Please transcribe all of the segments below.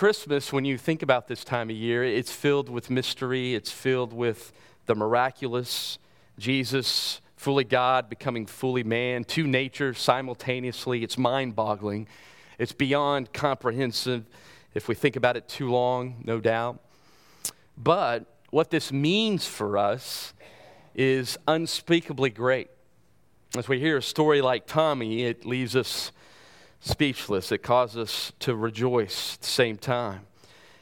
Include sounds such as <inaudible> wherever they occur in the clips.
Christmas, when you think about this time of year, it's filled with mystery, it's filled with the miraculous. Jesus, fully God, becoming fully man, two natures simultaneously. It's mind boggling. It's beyond comprehensive if we think about it too long, no doubt. But what this means for us is unspeakably great. As we hear a story like Tommy, it leaves us speechless. It causes us to rejoice at the same time.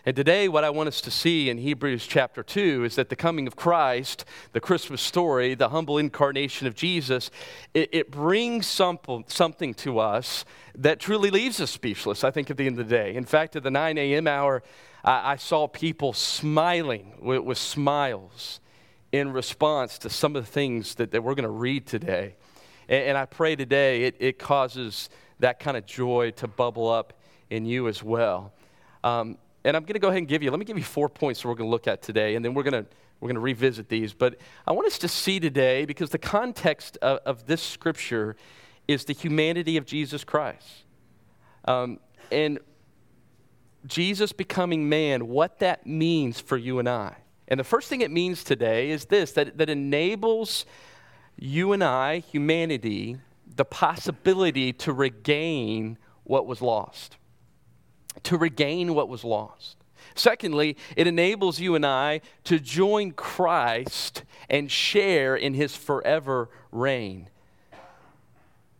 And today, what I want us to see in Hebrews chapter 2 is that the coming of Christ, the Christmas story, the humble incarnation of Jesus, it, it brings some, something to us that truly leaves us speechless, I think, at the end of the day. In fact, at the 9 a.m. hour, I, I saw people smiling with, with, smiles in response to some of the things that, that we're going to read today. And, and I pray today it, it causes that kind of joy to bubble up in you as well. Um, and I'm going to go ahead and give you, let me give you four points that we're going to look at today, and then we're going to, we're going to revisit these. But I want us to see today, because the context of, of this scripture is the humanity of Jesus Christ. Um, and Jesus becoming man, what that means for you and I. And the first thing it means today is this that, that enables you and I, humanity, the possibility to regain what was lost. To regain what was lost. Secondly, it enables you and I to join Christ and share in his forever reign.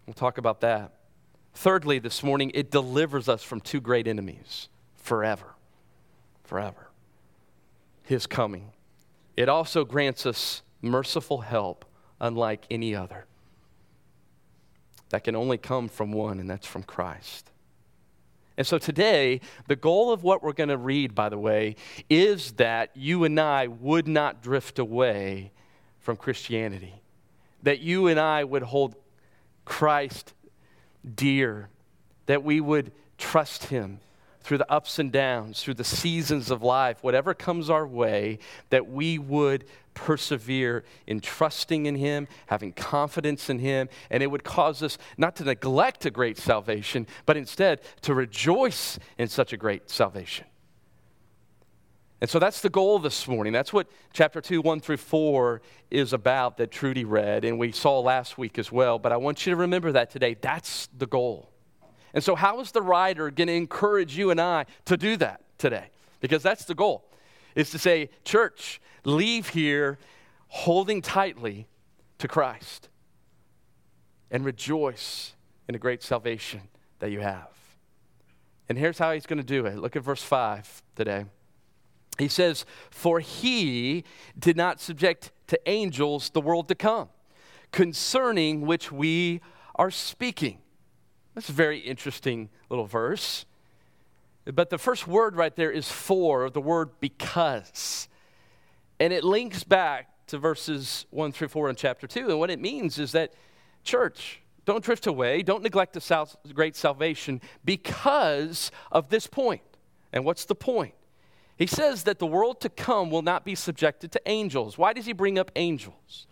We'll talk about that. Thirdly, this morning, it delivers us from two great enemies forever. Forever. His coming. It also grants us merciful help unlike any other. That can only come from one, and that's from Christ. And so today, the goal of what we're going to read, by the way, is that you and I would not drift away from Christianity. That you and I would hold Christ dear. That we would trust Him through the ups and downs, through the seasons of life, whatever comes our way, that we would persevere in trusting in Him, having confidence in Him, and it would cause us not to neglect a great salvation, but instead to rejoice in such a great salvation. And so that's the goal this morning. That's what chapter 2, 1 through 4 is about that Trudy read, and we saw last week as well. But I want you to remember that today. That's the goal. And so, how is the writer going to encourage you and I to do that today? Because that's the goal, is to say, church, leave here holding tightly to Christ and rejoice in the great salvation that you have. And here's how he's going to do it. Look at verse 5 today. He says, For he did not subject to angels the world to come, concerning which we are speaking. That's a very interesting little verse. But the first word right there is for, the word because. And it links back to verses 1 through 4 in chapter 2. And what it means is that, church, don't drift away, don't neglect the sal- great salvation because of this point. And what's the point? He says that the world to come will not be subjected to angels. Why does he bring up angels?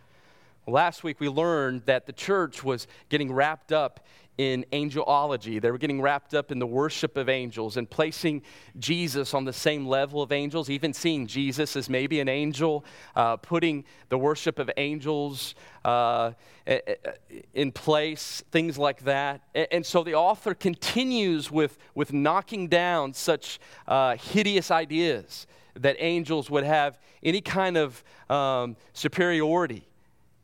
Last week we learned that the church was getting wrapped up in angelology. They were getting wrapped up in the worship of angels and placing Jesus on the same level of angels, even seeing Jesus as maybe an angel, uh, putting the worship of angels uh, in place, things like that. And so the author continues with, with knocking down such uh, hideous ideas that angels would have any kind of um, superiority.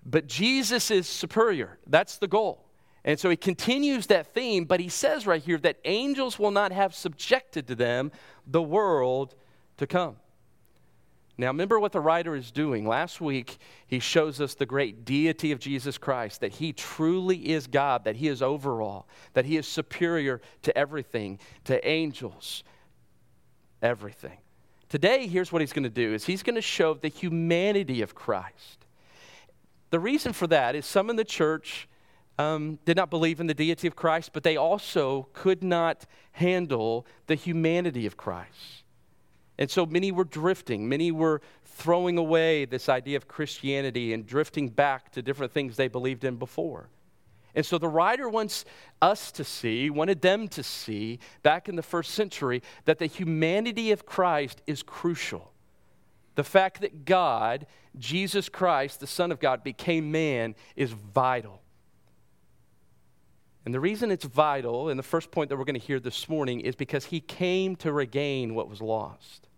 But Jesus is superior. That's the goal. And so he continues that theme, but he says right here that angels will not have subjected to them the world to come. Now, remember what the writer is doing. Last week, he shows us the great deity of Jesus Christ, that he truly is God, that he is overall, that he is superior to everything, to angels, everything. Today, here's what he's going to do is he's going to show the humanity of Christ. The reason for that is some in the church um, did not believe in the deity of Christ, but they also could not handle the humanity of Christ. And so many were drifting. Many were throwing away this idea of Christianity and drifting back to different things they believed in before. And so the writer wants us to see, wanted them to see back in the first century, that the humanity of Christ is crucial. The fact that God, Jesus Christ, the Son of God, became man is vital. And the reason it's vital, and the first point that we're going to hear this morning, is because he came to regain what was lost.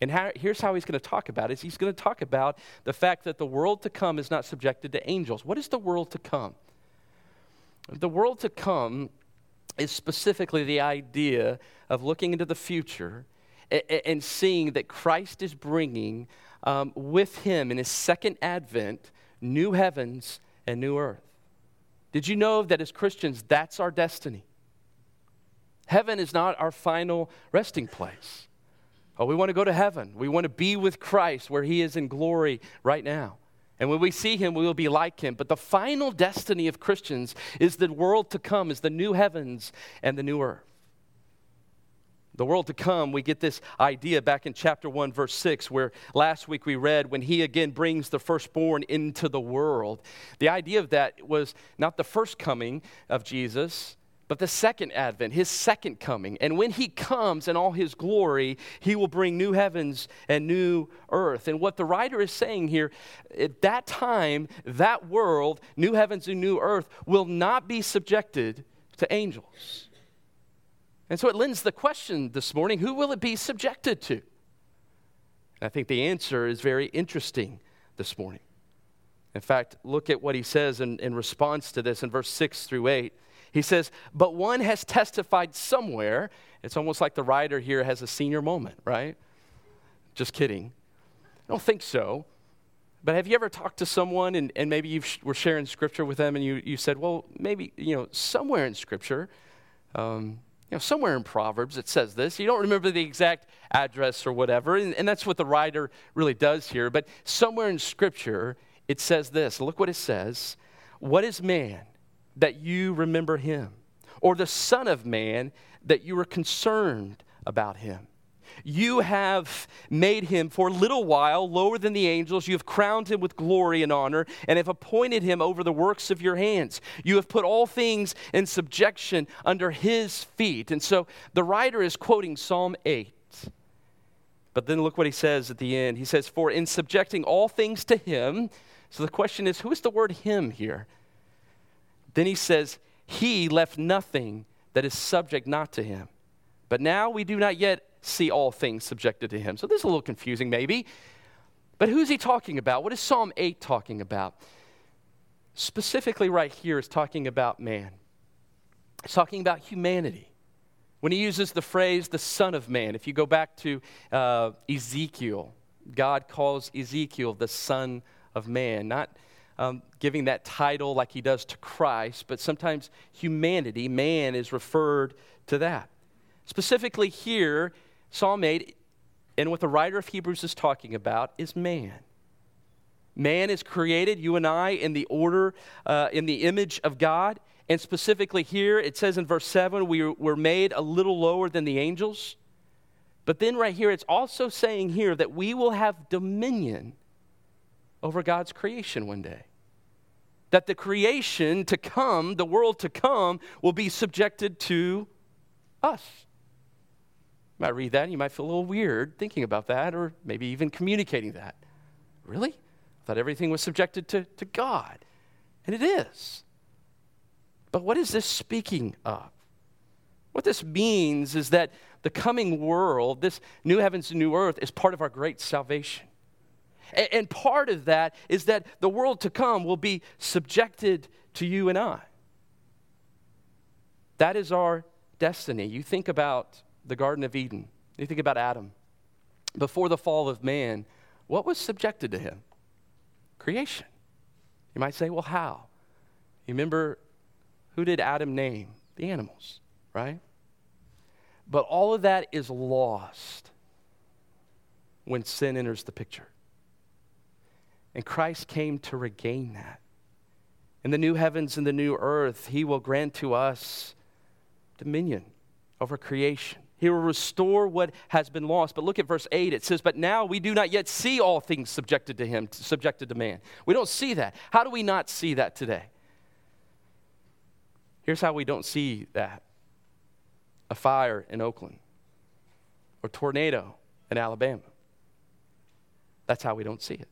And how, here's how he's going to talk about it. He's going to talk about the fact that the world to come is not subjected to angels. What is the world to come? The world to come is specifically the idea of looking into the future and seeing that Christ is bringing um, with him in his second advent new heavens and new earth. Did you know that as Christians, that's our destiny? Heaven is not our final resting place. Oh, we want to go to heaven. We want to be with Christ where he is in glory right now. And when we see him, we will be like him. But the final destiny of Christians is the world to come, is the new heavens and the new earth. The world to come, we get this idea back in chapter 1, verse 6, where last week we read when he again brings the firstborn into the world. The idea of that was not the first coming of Jesus, but the second advent, his second coming. And when he comes in all his glory, he will bring new heavens and new earth. And what the writer is saying here, at that time, that world, new heavens and new earth, will not be subjected to angels. And so it lends the question this morning who will it be subjected to? I think the answer is very interesting this morning. In fact, look at what he says in, in response to this in verse 6 through 8. He says, But one has testified somewhere. It's almost like the writer here has a senior moment, right? Just kidding. I don't think so. But have you ever talked to someone and, and maybe you were sharing scripture with them and you, you said, well, maybe, you know, somewhere in scripture, um, you know, somewhere in Proverbs it says this. You don't remember the exact address or whatever, and, and that's what the writer really does here. But somewhere in scripture it says this. Look what it says. What is man that you remember him, or the Son of Man that you are concerned about him. You have made him for a little while lower than the angels. You have crowned him with glory and honor, and have appointed him over the works of your hands. You have put all things in subjection under his feet. And so the writer is quoting Psalm 8. But then look what he says at the end. He says, For in subjecting all things to him, so the question is, who is the word him here? Then he says, He left nothing that is subject not to him. But now we do not yet see all things subjected to him. So this is a little confusing, maybe. But who's he talking about? What is Psalm 8 talking about? Specifically, right here, is talking about man, it's talking about humanity. When he uses the phrase the Son of Man, if you go back to uh, Ezekiel, God calls Ezekiel the Son of Man, not um, giving that title like he does to Christ, but sometimes humanity, man, is referred to that. Specifically here, Psalm 8, and what the writer of Hebrews is talking about, is man. Man is created, you and I, in the order, uh, in the image of God. And specifically here, it says in verse 7, we were made a little lower than the angels. But then right here, it's also saying here that we will have dominion over God's creation one day. That the creation to come, the world to come, will be subjected to us. You might read that and you might feel a little weird thinking about that or maybe even communicating that. Really? I thought everything was subjected to, to God. And it is. But what is this speaking of? What this means is that the coming world, this new heavens and new earth, is part of our great salvation. And part of that is that the world to come will be subjected to you and I. That is our destiny. You think about the Garden of Eden, you think about Adam. Before the fall of man, what was subjected to him? Creation. You might say, well, how? You remember who did Adam name? The animals, right? But all of that is lost when sin enters the picture. And Christ came to regain that. In the new heavens and the new earth, he will grant to us dominion over creation. He will restore what has been lost. But look at verse 8. It says, But now we do not yet see all things subjected to him, subjected to man. We don't see that. How do we not see that today? Here's how we don't see that a fire in Oakland or tornado in Alabama. That's how we don't see it.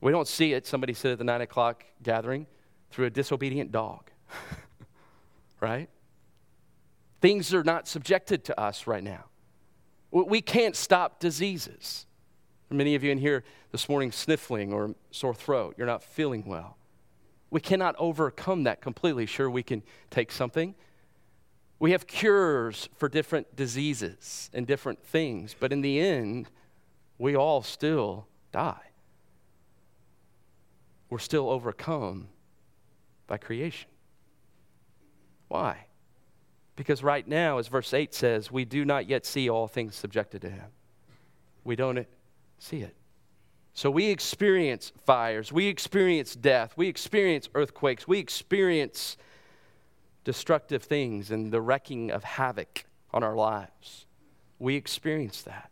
We don't see it, somebody said at the nine o'clock gathering, through a disobedient dog. <laughs> right? Things are not subjected to us right now. We can't stop diseases. Many of you in here this morning sniffling or sore throat, you're not feeling well. We cannot overcome that completely. Sure, we can take something. We have cures for different diseases and different things, but in the end, we all still die. We're still overcome by creation. Why? Because right now, as verse 8 says, we do not yet see all things subjected to him. We don't see it. So we experience fires, we experience death, we experience earthquakes, we experience destructive things and the wrecking of havoc on our lives. We experience that.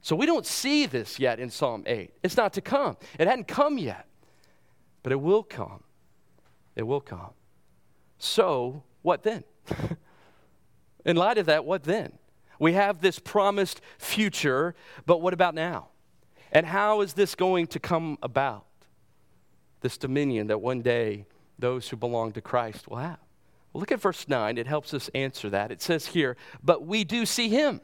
So we don't see this yet in Psalm 8. It's not to come, it hadn't come yet, but it will come. It will come. So, what then? <laughs> in light of that, what then? We have this promised future, but what about now? And how is this going to come about? This dominion that one day those who belong to Christ will have. Well, look at verse 9. It helps us answer that. It says here, but we do see him,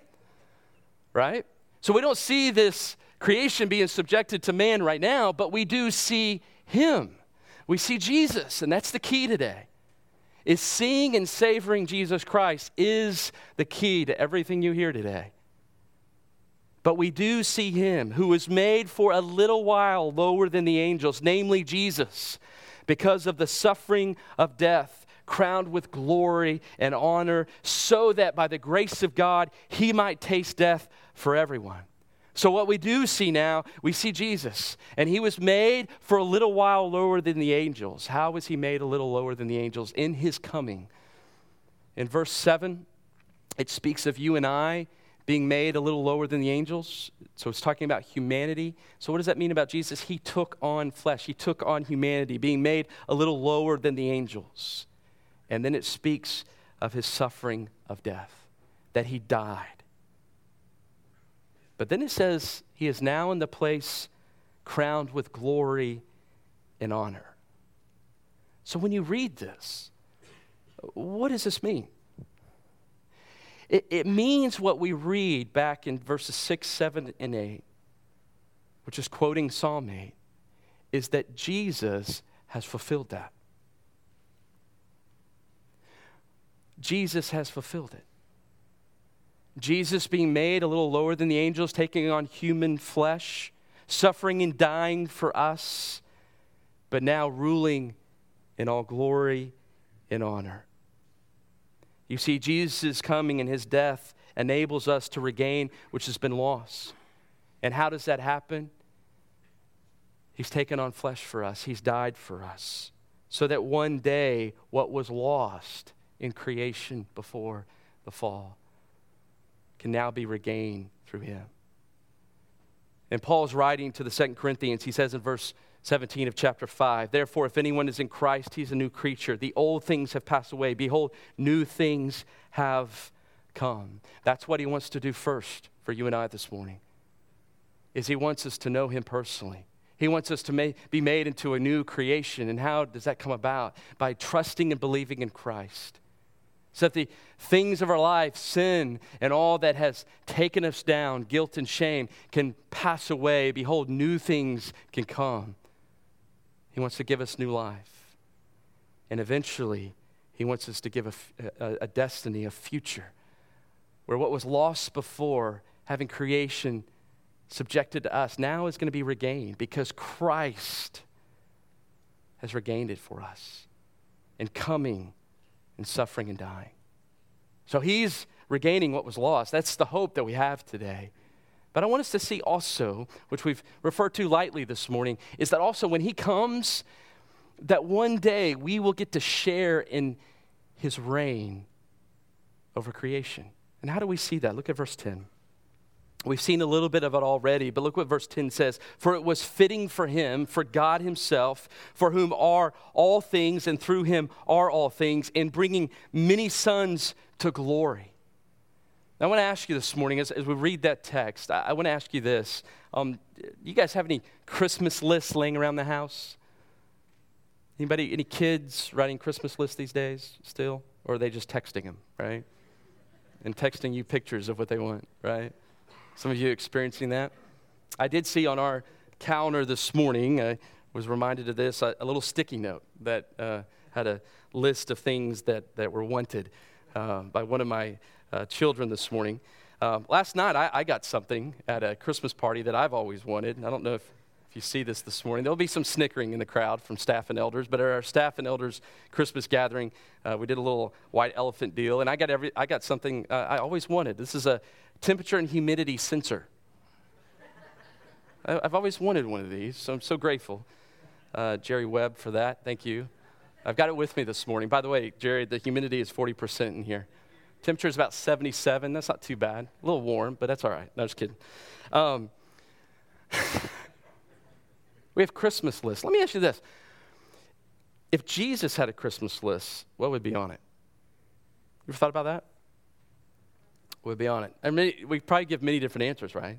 right? So we don't see this creation being subjected to man right now, but we do see him. We see Jesus, and that's the key today. Is seeing and savoring Jesus Christ is the key to everything you hear today. But we do see him who was made for a little while lower than the angels, namely Jesus, because of the suffering of death, crowned with glory and honor, so that by the grace of God he might taste death for everyone. So, what we do see now, we see Jesus, and he was made for a little while lower than the angels. How was he made a little lower than the angels? In his coming. In verse 7, it speaks of you and I being made a little lower than the angels. So it's talking about humanity. So, what does that mean about Jesus? He took on flesh, he took on humanity, being made a little lower than the angels. And then it speaks of his suffering of death, that he died. But then it says he is now in the place crowned with glory and honor. So when you read this, what does this mean? It, it means what we read back in verses 6, 7, and 8, which is quoting Psalm 8, is that Jesus has fulfilled that. Jesus has fulfilled it. Jesus being made a little lower than the angels, taking on human flesh, suffering and dying for us, but now ruling in all glory and honor. You see, Jesus' coming and his death enables us to regain which has been lost. And how does that happen? He's taken on flesh for us, he's died for us, so that one day what was lost in creation before the fall can now be regained through him. And Paul's writing to the Second Corinthians, he says in verse 17 of chapter 5. Therefore, if anyone is in Christ, he's a new creature. The old things have passed away. Behold, new things have come. That's what he wants to do first for you and I this morning. Is he wants us to know him personally. He wants us to be made into a new creation. And how does that come about? By trusting and believing in Christ. So that the things of our life, sin and all that has taken us down, guilt and shame, can pass away. Behold, new things can come. He wants to give us new life. And eventually, He wants us to give a, a, a destiny, a future, where what was lost before, having creation subjected to us, now is going to be regained because Christ has regained it for us And coming and suffering and dying. So He's regaining what was lost. That's the hope that we have today. But I want us to see also, which we've referred to lightly this morning, is that also when he comes, that one day we will get to share in his reign over creation. And how do we see that? Look at verse 10. We've seen a little bit of it already, but look what verse 10 says. For it was fitting for him, for God himself, for whom are all things, and through him are all things, in bringing many sons to glory. Now, I want to ask you this morning, as, as we read that text, I, I want to ask you this. Um, you guys have any Christmas lists laying around the house? Anybody, any kids writing Christmas lists these days still? Or are they just texting them, right? And texting you pictures of what they want, right? Some of you experiencing that? I did see on our calendar this morning, I was reminded of this, a, a little sticky note that uh, had a list of things that, that were wanted uh, by one of my uh, children this morning. Um, last night, I, I, got something at a Christmas party that I've always wanted. I don't know if, if you see this this morning. There'll be some snickering in the crowd from staff and elders, but at our staff and elders Christmas gathering, uh, we did a little white elephant deal, and I got, every, I got something uh, I always wanted. This is a temperature and humidity sensor. I, have always wanted one of these, so I'm so grateful. Uh, Jerry Webb for that. Thank you. I've got it with me this morning. By the way, Jerry, the humidity is 40% in here. Temperature is about 77. That's not too bad. A little warm, but that's all right. No, just kidding. Um, <laughs> we have Christmas lists. Let me ask you this. If Jesus had a Christmas list, what would be on it? You ever thought about that? What would be on it? I mean, we probably give many different answers, right?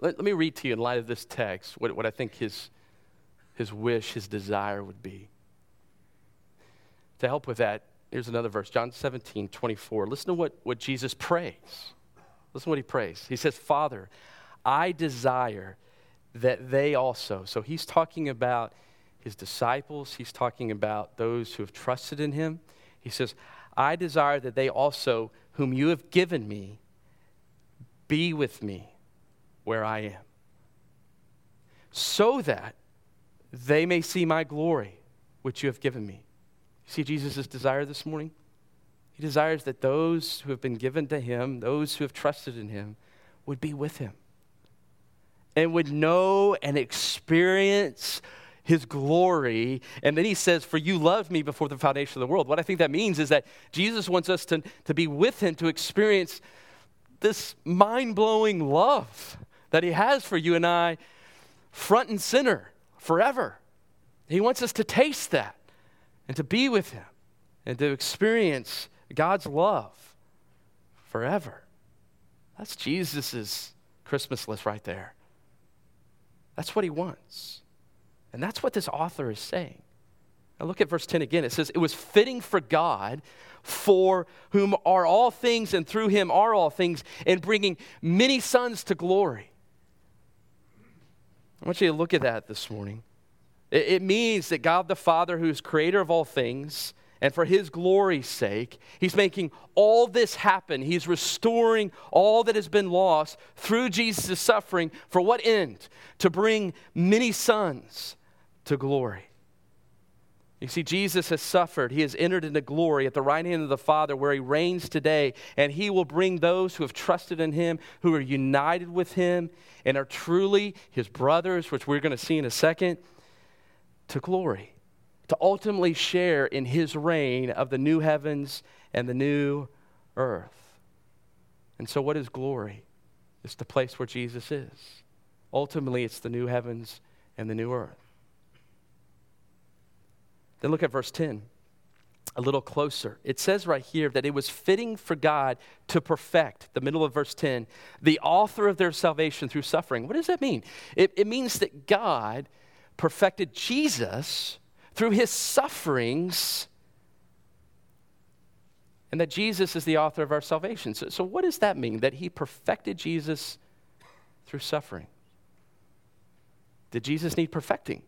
Let, let me read to you in light of this text what, what I think his, his wish, his desire would be. To help with that, Here's another verse, John 17, 24. Listen to what, what Jesus prays. Listen to what he prays. He says, Father, I desire that they also. So he's talking about his disciples, he's talking about those who have trusted in him. He says, I desire that they also, whom you have given me, be with me where I am, so that they may see my glory, which you have given me. See Jesus' desire this morning? He desires that those who have been given to him, those who have trusted in him, would be with him and would know and experience his glory. And then he says, For you loved me before the foundation of the world. What I think that means is that Jesus wants us to, to be with him to experience this mind blowing love that he has for you and I, front and center, forever. He wants us to taste that and to be with Him and to experience God's love forever. That's Jesus' Christmas list right there. That's what He wants. And that's what this author is saying. Now look at verse 10 again. It says, It was fitting for God, for whom are all things, and through him are all things, in bringing many sons to glory. I want you to look at that this morning. It, it means that God the Father, who's creator of all things, and for his glory's sake, he's making all this happen. He's restoring all that has been lost through Jesus' suffering. For what end? To bring many sons to glory. You see, Jesus has suffered. He has entered into glory at the right hand of the Father where he reigns today, and he will bring those who have trusted in him, who are united with him, and are truly his brothers, which we're going to see in a second to glory, to ultimately share in his reign of the new heavens and the new earth. And so, what is glory? It's the place where Jesus is. Ultimately, it's the new heavens and the new earth. Then look at verse 10 a little closer. It says right here that it was fitting for God to perfect, the middle of verse 10, the author of their salvation through suffering. What does that mean? It, it means that God perfected Jesus through his sufferings, and that Jesus is the author of our salvation. So, so, what does that mean? That he perfected Jesus through suffering? Did Jesus need perfecting?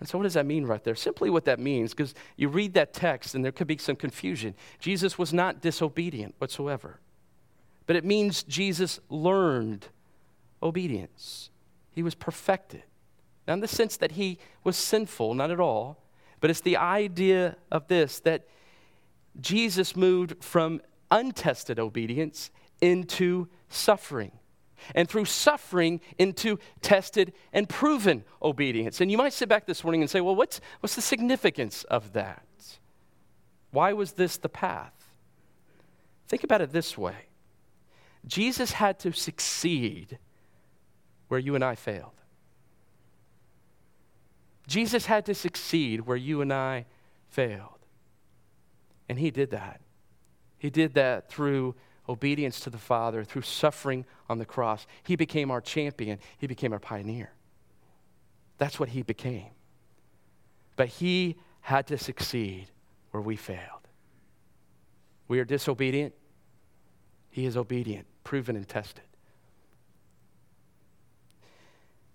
And so, what does that mean right there? Simply what that means, because you read that text and there could be some confusion. Jesus was not disobedient whatsoever, but it means Jesus learned obedience, he was perfected. Not in the sense that he was sinful, not at all, but it's the idea of this that Jesus moved from untested obedience into suffering. And through suffering into tested and proven obedience. And you might sit back this morning and say, well, what's, what's the significance of that? Why was this the path? Think about it this way Jesus had to succeed where you and I failed. Jesus had to succeed where you and I failed. And he did that. He did that through obedience to the Father, through suffering on the cross. He became our champion, he became our pioneer. That's what he became. But he had to succeed where we failed. We are disobedient. He is obedient, proven and tested.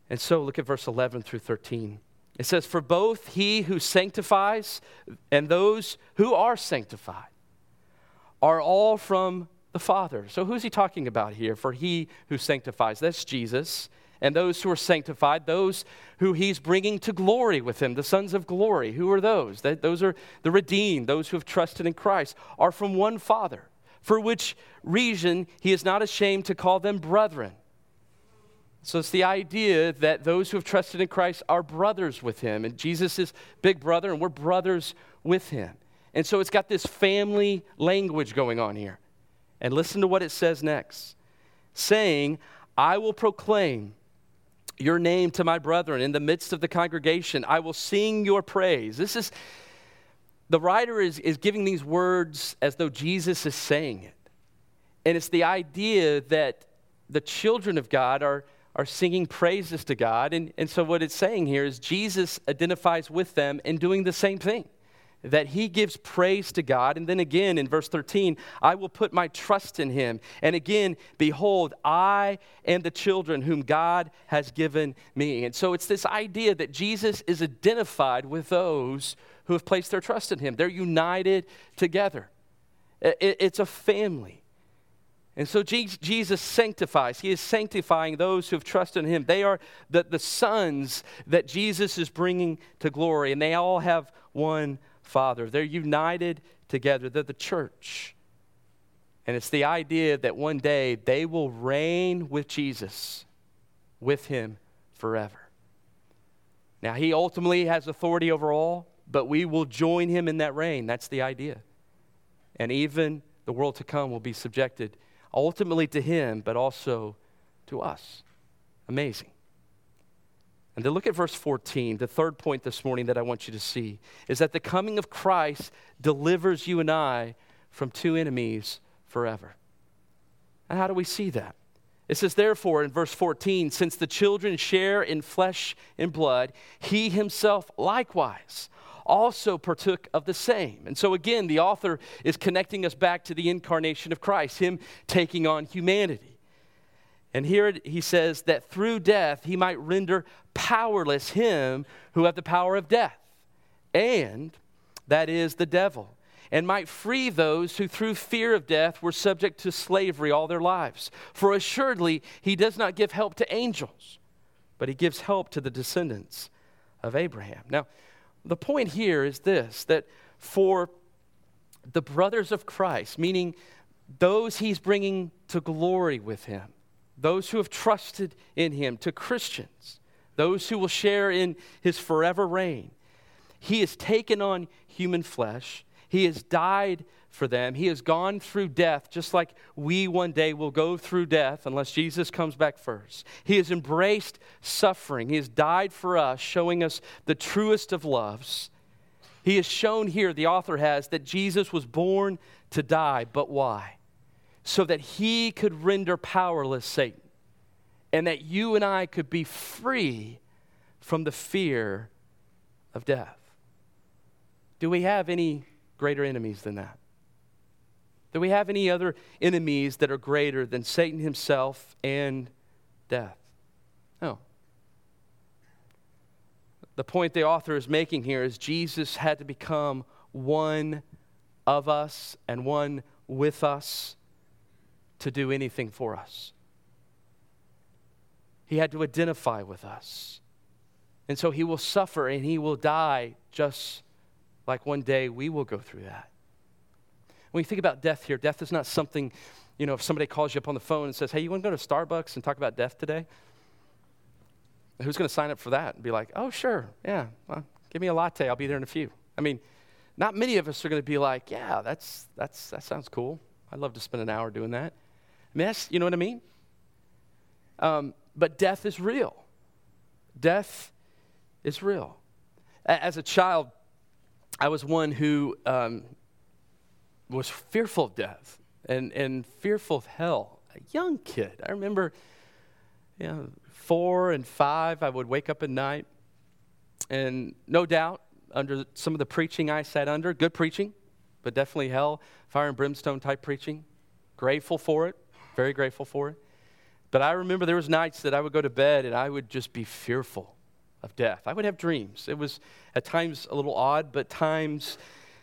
And so look at verse 11 through 13. It says, For both he who sanctifies and those who are sanctified are all from the Father. So who's he talking about here? For he who sanctifies, that's Jesus. And those who are sanctified, those who he's bringing to glory with him, the sons of glory. Who are those? That, those are the redeemed, those who have trusted in Christ, are from one Father, for which reason he is not ashamed to call them brethren. So it's the idea that those who have trusted in Christ are brothers with him. And Jesus is big brother, and we're brothers with him. And so it's got this family language going on here. And listen to what it says next saying, I will proclaim your name to my brethren in the midst of the congregation. I will sing your praise. This is, the writer is, is giving these words as though Jesus is saying it. And it's the idea that the children of God are are singing praises to God. And, and so, what it's saying here is Jesus identifies with them in doing the same thing that he gives praise to God. And then again in verse 13, I will put my trust in him. And again, behold, I and the children whom God has given me. And so it's this idea that Jesus is identified with those who have placed their trust in him. They're united together, it's a family. And so Jesus sanctifies. He is sanctifying those who have trusted in him. They are the, the sons that Jesus is bringing to glory, and they all have one Father. They're united together. They're the church. And it's the idea that one day they will reign with Jesus, with him forever. Now, he ultimately has authority over all, but we will join him in that reign. That's the idea. And even the world to come will be subjected ultimately to him, but also to us. Amazing. And then look at verse 14. The third point this morning that I want you to see is that the coming of Christ delivers you and I from two enemies forever. And how do we see that? It says, therefore, in verse 14, since the children share in flesh and blood, he himself likewise also partook of the same. And so, again, the author is connecting us back to the incarnation of Christ, him taking on humanity. And here he says that through death he might render powerless him who had the power of death, and that is the devil, and might free those who through fear of death were subject to slavery all their lives. For assuredly he does not give help to angels, but he gives help to the descendants of Abraham. Now, the point here is this that for the brothers of Christ, meaning those he's bringing to glory with him, those who have trusted in him, to Christians, those who will share in his forever reign, he has taken on human flesh, he has died for them. He has gone through death just like we one day will go through death unless Jesus comes back first. He has embraced suffering. He has died for us, showing us the truest of loves. He has shown here, the author has, that Jesus was born to die, but why? So that he could render powerless Satan and that you and I could be free from the fear of death. Do we have any greater enemies than that? Do we have any other enemies that are greater than Satan himself and death? No. The point the author is making here is Jesus had to become one of us and one with us to do anything for us. He had to identify with us. And so he will suffer and he will die just like one day we will go through that. When you think about death here, death is not something, you know, if somebody calls you up on the phone and says, hey, you want to go to Starbucks and talk about death today? Who's going to sign up for that and be like, oh, sure, yeah, well, give me a latte, I'll be there in a few. I mean, not many of us are going to be like, yeah, that's, that's, that sounds cool. I'd love to spend an hour doing that. mean, that's, you know what I mean? Um, but death is real. Death is real. As a child, I was one who um, was fearful of death and, and fearful of hell. A young kid. I remember, you know, four and five, I would wake up at night, and no doubt, under some of the preaching I sat under, good preaching, but definitely hell, fire and brimstone type preaching. Grateful for it, very grateful for it. But I remember there was nights that I would go to bed and I would just be fearful of death. I would have dreams. It was at times a little odd, but times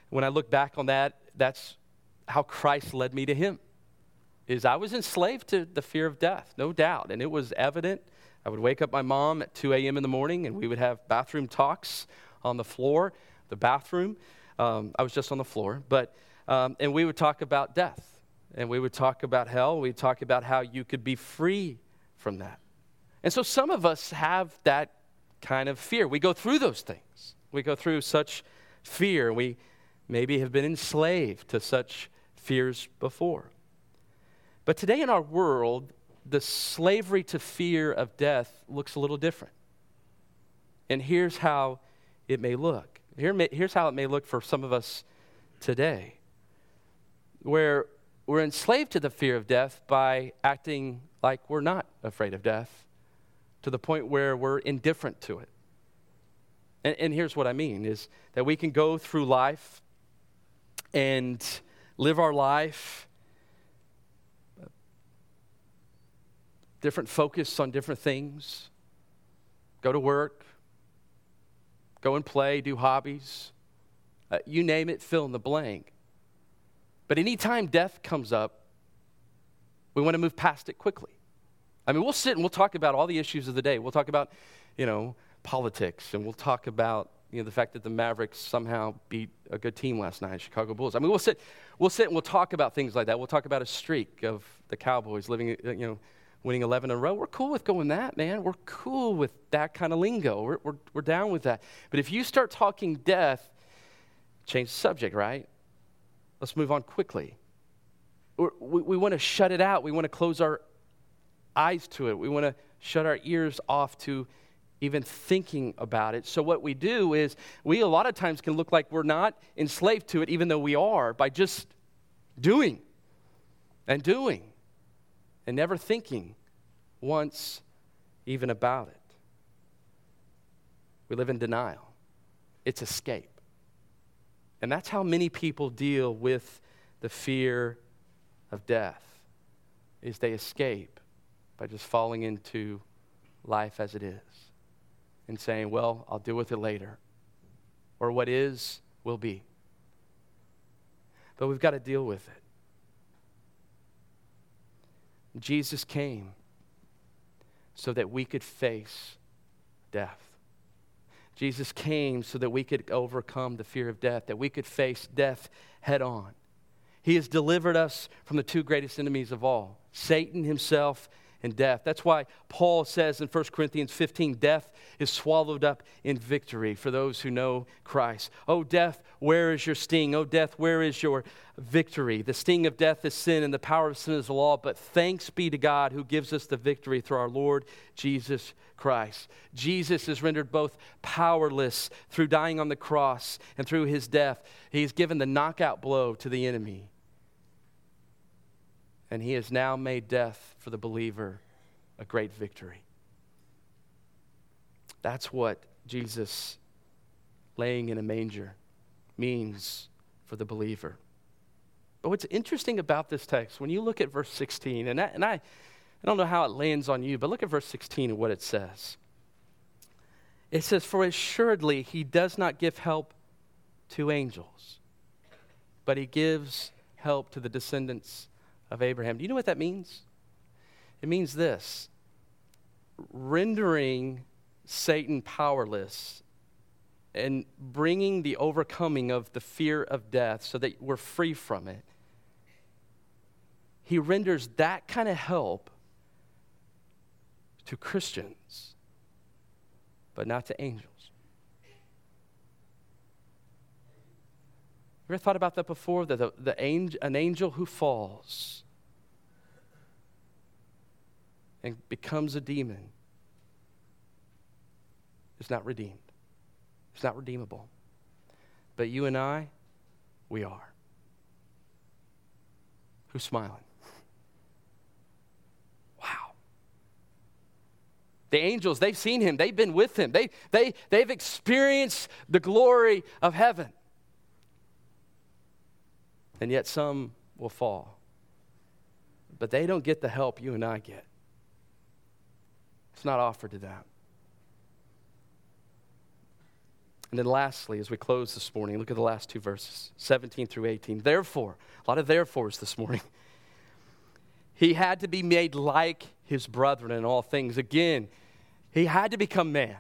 when I look back on that, that's how Christ led me to him. Is I was enslaved to the fear of death, no doubt, and it was evident. I would wake up my mom at 2 a.m. in the morning, and we would have bathroom talks on the floor, the bathroom. Um, I was just on the floor, but um, and we would talk about death, and we would talk about hell. We'd talk about how you could be free from that. And so some of us have that kind of fear. We go through those things. We go through such fear. We maybe have been enslaved to such fears before. But today in our world, the slavery to fear of death looks a little different. And here's how it may look. Here may, here's how it may look for some of us today, where we're enslaved to the fear of death by acting like we're not afraid of death to the point where we're indifferent to it. And, and here's what I mean is that we can go through life and live our life different focus on different things. Go to work. Go and play do hobbies. Uh, you name it fill in the blank. But anytime death comes up we want to move past it quickly. I mean, we'll sit and we'll talk about all the issues of the day. We'll talk about, you know, politics, and we'll talk about, you know, the fact that the Mavericks somehow beat a good team last night, Chicago Bulls. I mean, we'll sit, we'll sit and we'll talk about things like that. We'll talk about a streak of the Cowboys living, you know, winning 11 in a row. We're cool with going that, man. We're cool with that kind of lingo. We're, we're, we're down with that. But if you start talking death, change the subject, right? Let's move on quickly. we we, we want to shut it out. We want to close our eyes to it. We want to shut our ears off to even thinking about it. So, what we do is we a lot of times can look like we're not enslaved to it, even though we are, by just doing and doing and never thinking once even about it. We live in denial, it's escape. And that's how many people deal with the fear of death is they escape by just falling into life as it is and saying, well, I'll deal with it later. Or what is, will be. But we've got to deal with it. Jesus came so that we could face death. Jesus came so that we could overcome the fear of death, that we could face death head on. He has delivered us from the two greatest enemies of all Satan himself and death. That's why Paul says in 1 Corinthians 15 death is swallowed up in victory for those who know Christ. Oh, death, where is your sting? Oh, death, where is your victory? The sting of death is sin, and the power of sin is the law. But thanks be to God who gives us the victory through our Lord Jesus Christ. Jesus is rendered both powerless through dying on the cross and through his death. He's given the knockout blow to the enemy and he has now made death for the believer a great victory. That's what Jesus laying in a manger means for the believer. But what's interesting about this text, when you look at verse 16, and I, and I, I don't know how it lands on you, but look at verse 16 and what it says. It says, For assuredly he does not give help to angels, but he gives help to the descendants of Abraham. Do you know what that means? It means this rendering Satan powerless and bringing the overcoming of the fear of death so that we're free from it. He renders that kind of help to Christians, but not to angels. You ever thought about that before? That the, the angel, an angel who falls and becomes a demon is not redeemed. It's not redeemable. But you and I, we are. Who's smiling? Wow. The angels, they've seen him, they've been with him, they, they, they've experienced the glory of heaven. And yet some will fall. But they don't get the help you and I get. It's not offered to them. And then lastly, as we close this morning, look at the last two verses 17 through 18. Therefore, a lot of therefores this morning. <laughs> He had to be made like his brethren in all things. Again, he had to become man.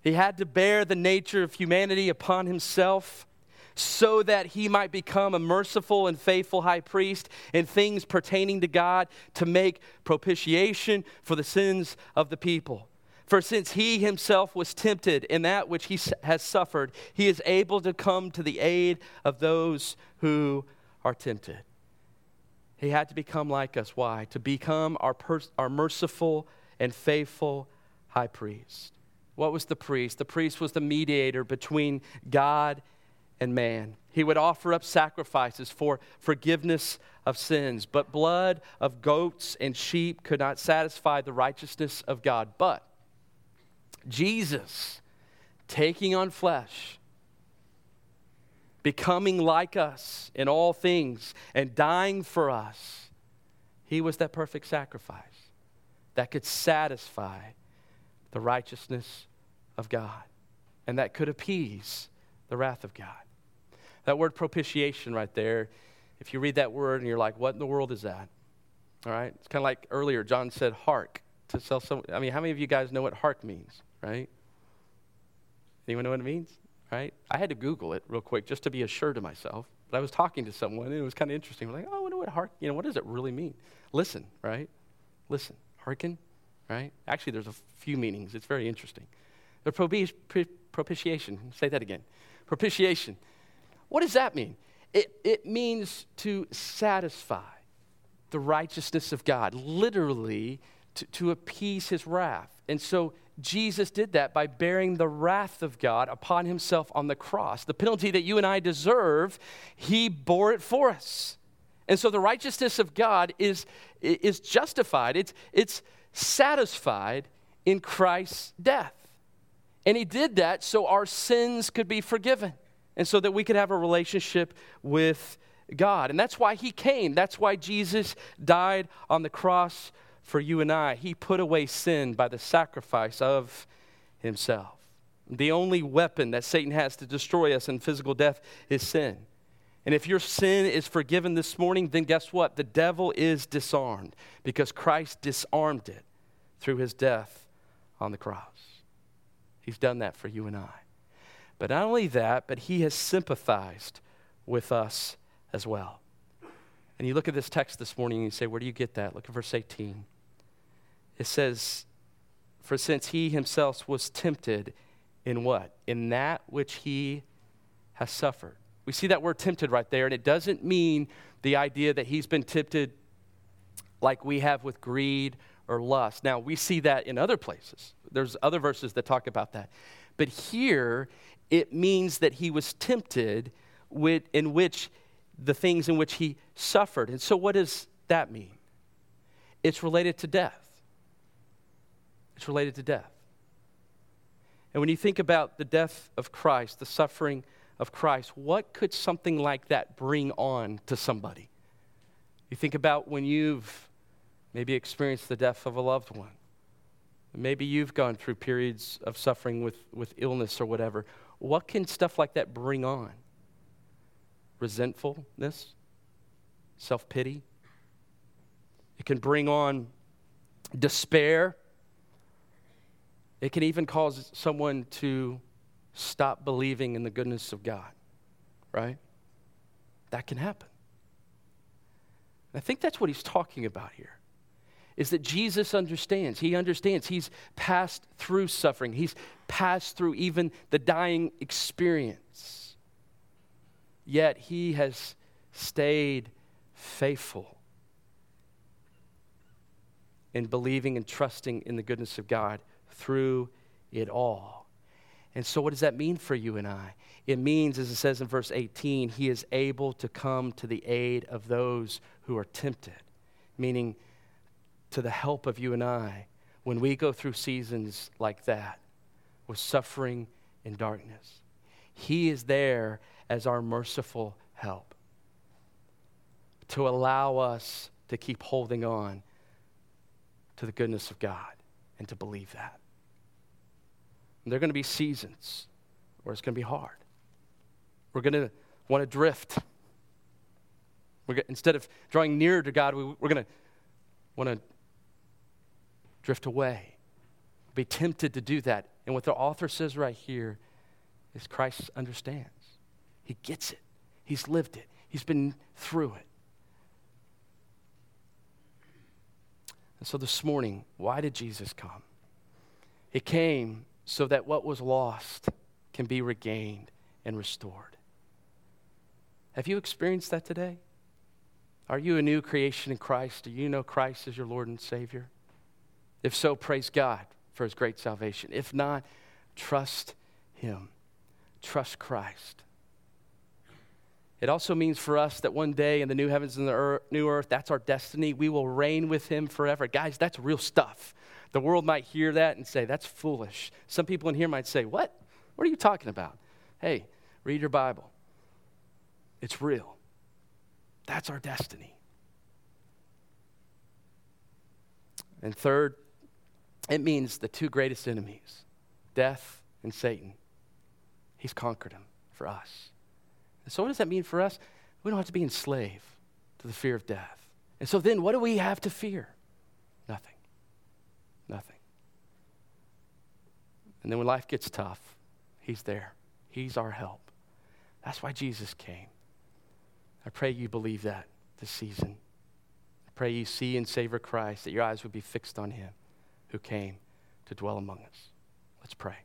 He had to bear the nature of humanity upon himself so that he might become a merciful and faithful high priest in things pertaining to God to make propitiation for the sins of the people. For since he himself was tempted in that which he has suffered, he is able to come to the aid of those who are tempted. He had to become like us. Why? To become our, pers- our merciful and faithful high priest. What was the priest? The priest was the mediator between God and man. He would offer up sacrifices for forgiveness of sins, but blood of goats and sheep could not satisfy the righteousness of God. But Jesus, taking on flesh, becoming like us in all things, and dying for us, he was that perfect sacrifice that could satisfy the righteousness of God and that could appease the wrath of God. That word propitiation right there, if you read that word and you're like, what in the world is that? All right? It's kind of like earlier, John said, hark. To sell some, I mean, how many of you guys know what hark means? right? Anyone know what it means? Right? I had to Google it real quick just to be assured to myself. But I was talking to someone and it was kind of interesting. We're like, oh, I wonder what hark, you know, what does it really mean? Listen, right? Listen, hearken, right? Actually, there's a few meanings. It's very interesting. The propitiation, say that again. Propitiation. What does that mean? It, it means to satisfy the righteousness of God, literally to, to appease his wrath. And so Jesus did that by bearing the wrath of God upon himself on the cross. The penalty that you and I deserve, he bore it for us. And so the righteousness of God is, is justified, it's, it's satisfied in Christ's death. And he did that so our sins could be forgiven and so that we could have a relationship with God. And that's why he came. That's why Jesus died on the cross for you and I. He put away sin by the sacrifice of himself. The only weapon that Satan has to destroy us in physical death is sin. And if your sin is forgiven this morning, then guess what? The devil is disarmed because Christ disarmed it through his death on the cross. He's done that for you and I. But not only that, but he has sympathized with us as well. And you look at this text this morning and you say, Where do you get that? Look at verse 18 it says, For since he himself was tempted in what? In that which he has suffered. We see that word tempted right there, and it doesn't mean the idea that he's been tempted like we have with greed or lust. Now, we see that in other places. There's other verses that talk about that. But here, it means that he was tempted with, in which the things in which he suffered. And so, what does that mean? It's related to death. It's related to death. And when you think about the death of Christ, the suffering of Christ, what could something like that bring on to somebody? You think about when you've maybe experienced the death of a loved one. Maybe you've gone through periods of suffering with, with illness or whatever. What can stuff like that bring on? Resentfulness? Self pity? It can bring on despair it can even cause someone to stop believing in the goodness of God, right? That can happen. I think that's what he's talking about here. Is that Jesus understands. He understands. He's passed through suffering. He's passed through even the dying experience. Yet he has stayed faithful. in believing and trusting in the goodness of God through it all. And so, what does that mean for you and I? It means, as it says in verse 18, He is able to come to the aid of those who are tempted, meaning to the help of you and I when we go through seasons like that with suffering and darkness. He is there as our merciful help to allow us to keep holding on to the goodness of God and to believe that. And there are going to be seasons where it's going to be hard. We're going to want to drift. We're instead of drawing nearer to God, we, we're going to want to drift away, be tempted to do that. And what the author says right here is Christ understands. He gets it, he's lived it, he's been through it. And so this morning, why did Jesus come? He came so that what was lost can be regained and restored. Have you experienced that today? Are you a new creation in Christ? Do you know Christ as your Lord and Savior? If so, praise God for his great salvation. If not, trust him. Trust Christ. It also means for us that one day in the new heavens and the earth, new earth, that's our destiny. We will reign with him forever. Guys, that's real stuff. The world might hear that and say, that's foolish. Some people in here might say, What? What are you talking about? Hey, read your Bible. It's real. That's our destiny. And third, it means the two greatest enemies, death and Satan. He's conquered them for us. And so, what does that mean for us? We don't have to be enslaved to the fear of death. And so, then what do we have to fear? Nothing. Nothing. And then, when life gets tough, He's there, He's our help. That's why Jesus came. I pray you believe that this season. I pray you see and savor Christ, that your eyes would be fixed on Him who came to dwell among us. Let's pray.